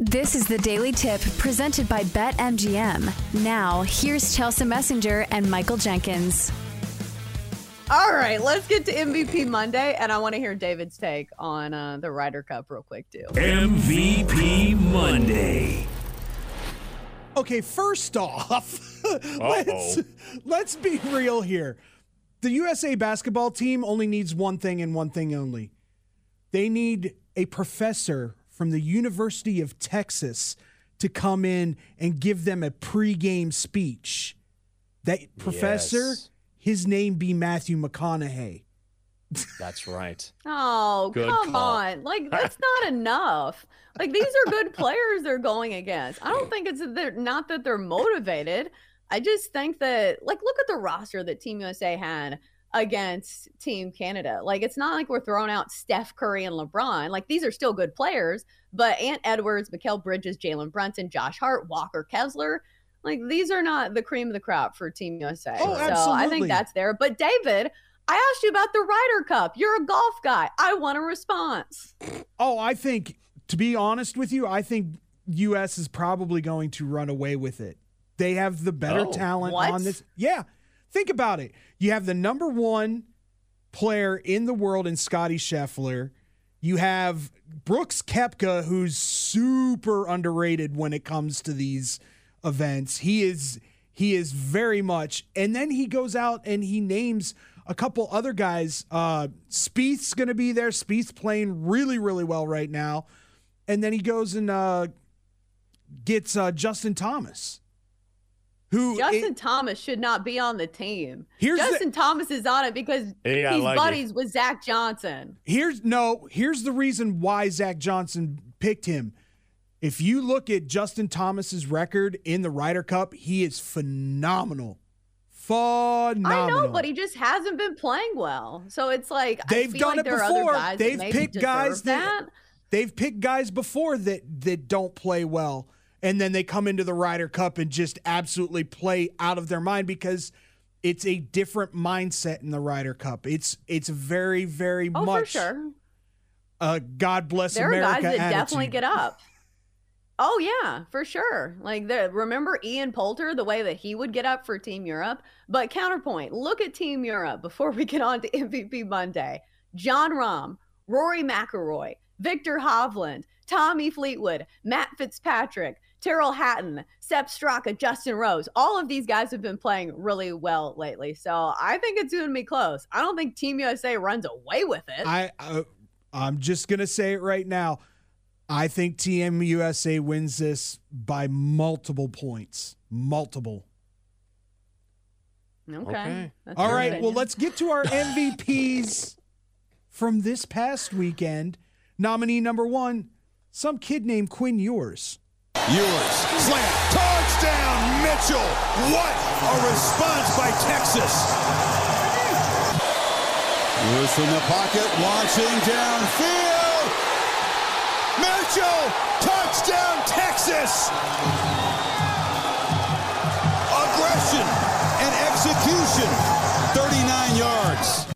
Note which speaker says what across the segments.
Speaker 1: This is the Daily Tip presented by BetMGM. Now, here's Chelsa Messinger and Michael Jenkins.
Speaker 2: All right, let's get to MVP Monday, and I want to hear David's take on uh, the Ryder Cup real quick too.
Speaker 3: MVP Monday.
Speaker 4: Okay, first off, let's let's be real here. The USA basketball team only needs one thing and one thing only. They need a professor from the University of Texas to come in and give them a pregame speech. That professor,
Speaker 5: Yes.
Speaker 4: his name be Matthew McConaughey.
Speaker 5: That's right.
Speaker 2: Oh,
Speaker 5: Good
Speaker 2: come
Speaker 5: call.
Speaker 2: on. Like, that's not enough. Like, these are good players they're going against. I don't think it's that they're not that they're motivated. I just think that, like, look at the roster that Team USA had against Team Canada. Like, it's not like we're throwing out Steph Curry and LeBron. Like, these are still good players, but Ant Edwards, Mikal Bridges, Jalen Brunson, Josh Hart, Walker Kessler, like, these are not the cream of the crop for Team USA.
Speaker 4: Oh,
Speaker 2: so I think that's there. But, David, I asked you about the Ryder Cup. You're a golf guy. I want a response.
Speaker 4: Oh, I think to be honest with you, I think US is probably going to run away with it. They have the better
Speaker 5: Oh,
Speaker 4: talent
Speaker 2: what?
Speaker 4: on this. Yeah. Think about it. You have the number 1 player in the world in Scotty Scheffler. You have Brooks Koepka who's super underrated when it comes to these events. He is he is very much and then he goes out and he names a couple other guys. Uh Spieth's going to be there. Spieth's playing really really well right now. And then he goes and uh gets uh Justin Thomas. Who
Speaker 2: Justin
Speaker 4: it-
Speaker 2: Thomas should not be on the team.
Speaker 4: Here's the-
Speaker 2: Justin Thomas is on it because
Speaker 5: Hey, I
Speaker 2: he's
Speaker 5: like it.
Speaker 2: buddies with Zach Johnson.
Speaker 4: Here's no, here's the reason why Zach Johnson picked him. If you look at Justin Thomas's record in the Ryder Cup, he is phenomenal. Phenomenal.
Speaker 2: I know, but he just hasn't been playing well. So it's like
Speaker 4: They've
Speaker 2: feel
Speaker 4: done
Speaker 2: like
Speaker 4: it
Speaker 2: there
Speaker 4: before.
Speaker 2: guys
Speaker 4: They've picked guys that-
Speaker 2: that.
Speaker 4: They've picked guys before that that don't play well, and then they come into the Ryder Cup and just absolutely play out of their mind because it's a different mindset in the Ryder Cup. It's it's very very
Speaker 2: Oh,
Speaker 4: much
Speaker 2: for sure.
Speaker 4: uh, God bless
Speaker 2: There are
Speaker 4: America
Speaker 2: guys that definitely get up. Oh yeah, for sure. Like there, remember Ian Poulter, the way that he would get up for Team Europe. But counterpoint, look at Team Europe before we get on to MVP Monday. Jon Rahm, Rory McIlroy, Viktor Hovland, Tommy Fleetwood, Matt Fitzpatrick, Tyrrell Hatton, Sepp Straka, Justin Rose. All of these guys have been playing really well lately. So I think it's going to be close. I don't think Team USA runs away with it.
Speaker 4: I, I I'm just gonna say it right now. I think Team USA wins this by multiple points. Multiple.
Speaker 2: okay.
Speaker 5: Okay.
Speaker 2: That's
Speaker 4: All
Speaker 2: your
Speaker 4: right. Well, let's get to our MVPs from this past weekend. Nominee number one, some kid named Quinn Ewers.
Speaker 3: Ewers, slam, touchdown, Mitchell. What a response by Texas. Ewers in the pocket, launching downfield. Mitchell, touchdown, Texas. Aggression and execution, 39 yards.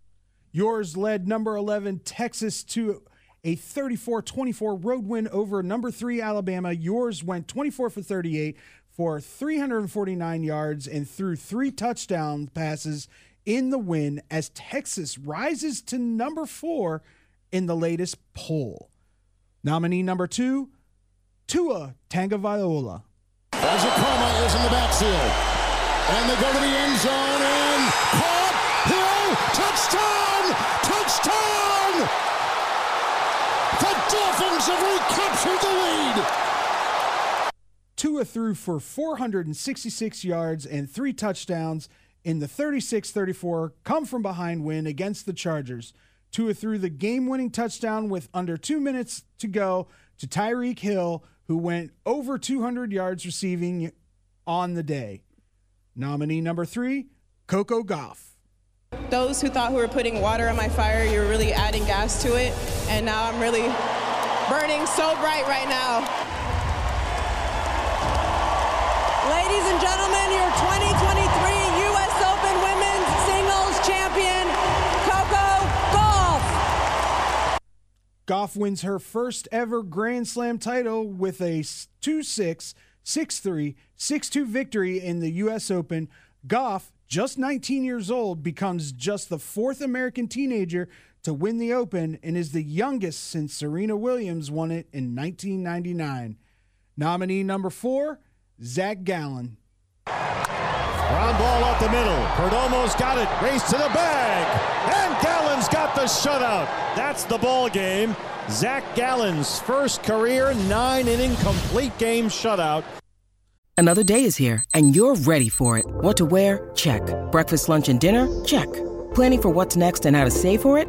Speaker 4: Ewers led number 11 Texas to a 34-24 road win over number 3 Alabama. Ewers went 24 for 38 for 349 yards and threw three touchdown passes in the win as Texas rises to number 4 in the latest poll. Nominee number 2, Tua Tagovailoa.
Speaker 6: As Akoma is in the backfield. And they go to the end zone and caught. Hill, touchdown! Touchdown! Dolphins have recaptured the lead.
Speaker 4: Tua threw for 466 yards and three touchdowns in the 36 34 come from behind win against the Chargers. Tua threw the game winning touchdown with under two minutes to go to Tyreek Hill, who went over 200 yards receiving on the day. Nominee number three, Coco Gauff.
Speaker 7: Those who thought who were putting water on my fire, you're really adding gas to it. And now I'm really burning so bright right now. Ladies and gentlemen, your 2023 U.S. Open Women's Singles Champion, Coco Gauff.
Speaker 4: Gauff wins her first ever Grand Slam title with a 2 6, 6 3, 6 2 victory in the U.S. Open. Gauff, just 19 years old, becomes just the fourth American teenager to win the Open and is the youngest since Serena Williams won it in 1999. Nominee number four, Zach Gallen.
Speaker 8: Ground ball up the middle. Perdomo's got it. Race to the bag. And Gallen's got the shutout. That's the ball game. Zach Gallen's first career nine inning complete game shutout.
Speaker 9: Another day is here, and you're ready for it. What to wear? Check. Breakfast, lunch, and dinner? Check. Planning for what's next and how to save for it?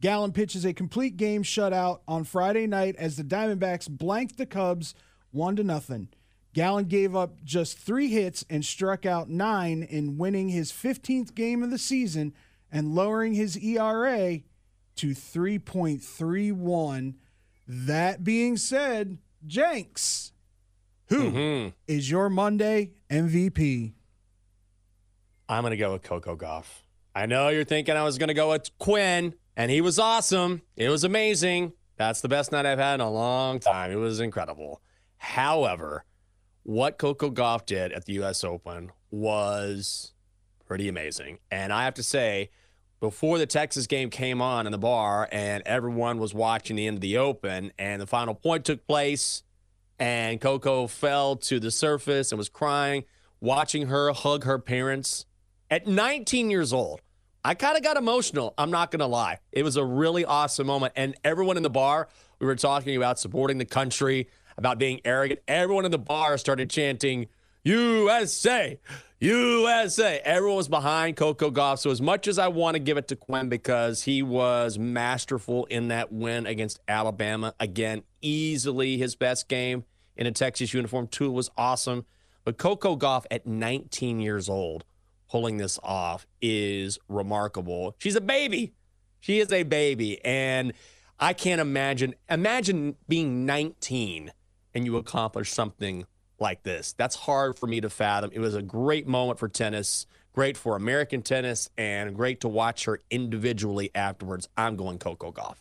Speaker 4: Gallen pitches a complete game shutout on Friday night as the Diamondbacks blanked the Cubs one to nothing. Gallen gave up just three hits and struck out nine in winning his 15th game of the season and lowering his ERA to 3.31. That being said, Jenks, who is
Speaker 5: Mhm.
Speaker 4: your Monday MVP?
Speaker 5: I'm going to go with Coco Gauff. I know you're thinking I was going to go with Quinn, and he was awesome. It was amazing. That's the best night I've had in a long time. It was incredible. However, what Coco Gauff did at the U.S. Open was pretty amazing. And I have to say, before the Texas game came on in the bar and everyone was watching the end of the Open and the final point took place and Coco fell to the surface and was crying, watching her hug her parents at 19 years old. I kind of got emotional. I'm not going to lie. It was a really awesome moment. And everyone in the bar, we were talking about supporting the country, about being arrogant. Everyone in the bar started chanting, USA, USA. Everyone was behind Coco Gauff. So, as much as I want to give it to Quinn because he was masterful in that win against Alabama, again, easily his best game in a Texas uniform. Tua was awesome. But Coco Gauff at 19 years old, pulling this off is remarkable. She's a baby. She is a baby. And I can't imagine, imagine being 19 and you accomplish something like this. That's hard for me to fathom. It was a great moment for tennis, great for American tennis, and great to watch her individually afterwards. I'm going Coco Gauff.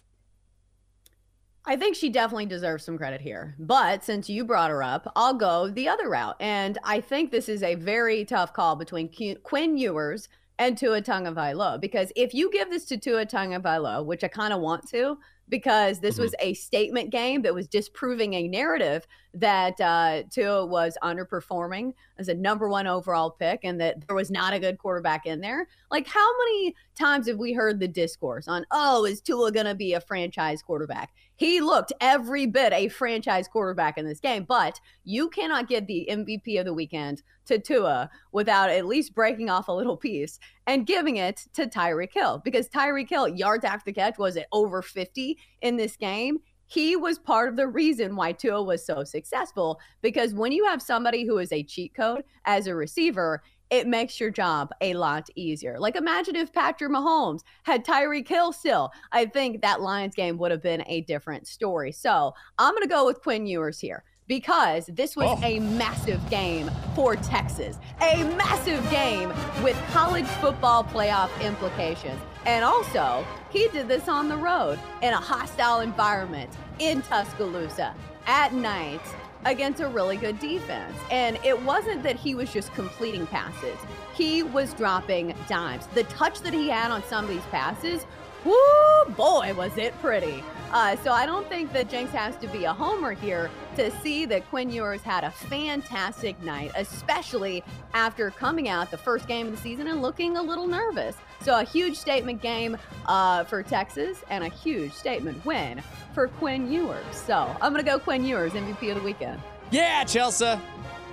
Speaker 2: I think she definitely deserves some credit here. But since you brought her up, I'll go the other route. And I think this is a very tough call between Qu- Quinn Ewers and Tua Tagovailoa because if you give this to Tua Tagovailoa, which I kind of want to, because this was a statement game that was disproving a narrative that uh, Tua was underperforming as a number one overall pick and that there was not a good quarterback in there. Like, how many times have we heard the discourse on, oh, is Tua going to be a franchise quarterback? He looked every bit a franchise quarterback in this game, but you cannot give the MVP of the weekend to Tua without at least breaking off a little piece and giving it to Tyreek Hill because Tyreek Hill, yards after catch, was it over 50 in this game? He was part of the reason why Tua was so successful because when you have somebody who is a cheat code as a receiver, it makes your job a lot easier. Like imagine if Patrick Mahomes had Tyreek Hill still. I think that Lions game would have been a different story. So I'm going to go with Quinn Ewers here because this was
Speaker 10: Oh.
Speaker 2: a massive game for Texas, a massive game with college football playoff implications. And also, he did this on the road in a hostile environment in Tuscaloosa at night against a really good defense. And it wasn't that he was just completing passes, he was dropping dimes. The touch that he had on some of these passes, whoo, boy, was it pretty. Uh, so I don't think that Jenks has to be a homer here to see that Quinn Ewers had a fantastic night, especially after coming out the first game of the season and looking a little nervous. So a huge statement game uh, for Texas and a huge statement win for Quinn Ewers. So I'm going to go Quinn Ewers, MVP of the weekend.
Speaker 5: Yeah, Chelsa.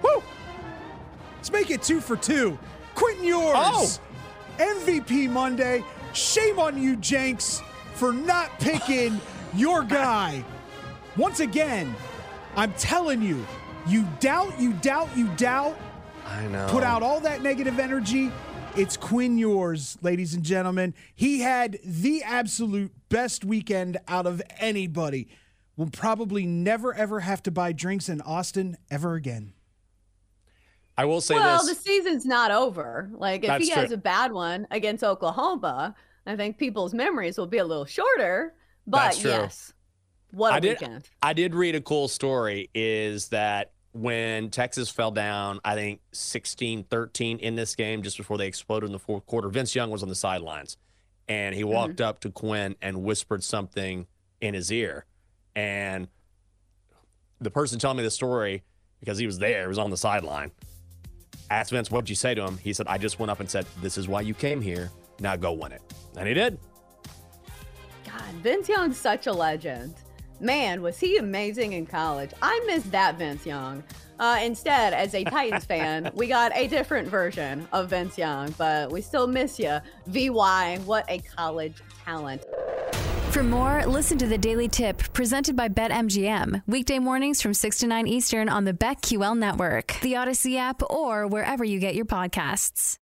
Speaker 4: Woo! Let's make it two for two. Quinn Ewers,
Speaker 5: Oh.
Speaker 4: MVP Monday. Shame on you, Jenks, for not picking your guy. Once again, I'm telling you, you doubt, you doubt, you doubt.
Speaker 5: I know.
Speaker 4: Put out all that negative energy. It's Quinn Ewers, ladies and gentlemen. He had the absolute best weekend out of anybody. Will probably never ever have to buy drinks in Austin ever again.
Speaker 5: I will say this.
Speaker 2: well,
Speaker 5: this.
Speaker 2: the season's not over. Like if
Speaker 5: That's
Speaker 2: he has
Speaker 5: true.
Speaker 2: a bad one against Oklahoma, I think people's memories will be a little shorter. But
Speaker 5: That's true.
Speaker 2: yes, what a
Speaker 5: I did.
Speaker 2: weekend.
Speaker 5: I did read a cool story. Is that when Texas fell down, I think 16-13 in this game, just before they exploded in the fourth quarter. Vince Young was on the sidelines, and he walked mm-hmm. up to Quinn and whispered something in his ear, and the person telling me the story because he was there, he was on the sideline. Asked Vince, "What'd you say to him?" He said, "I just went up and said, this is why you came here. Now go win it," and he did.
Speaker 2: God, Vince Young's such a legend. Man, was he amazing in college. I miss that Vince Young. Uh, instead, as a Titans fan, we got a different version of Vince Young, but we still miss you. VY, what a college talent.
Speaker 1: For more, listen to the Daily Tip presented by BetMGM. Weekday mornings from 6 to 9 Eastern on the BetQL network, the Odyssey app, or wherever you get your podcasts.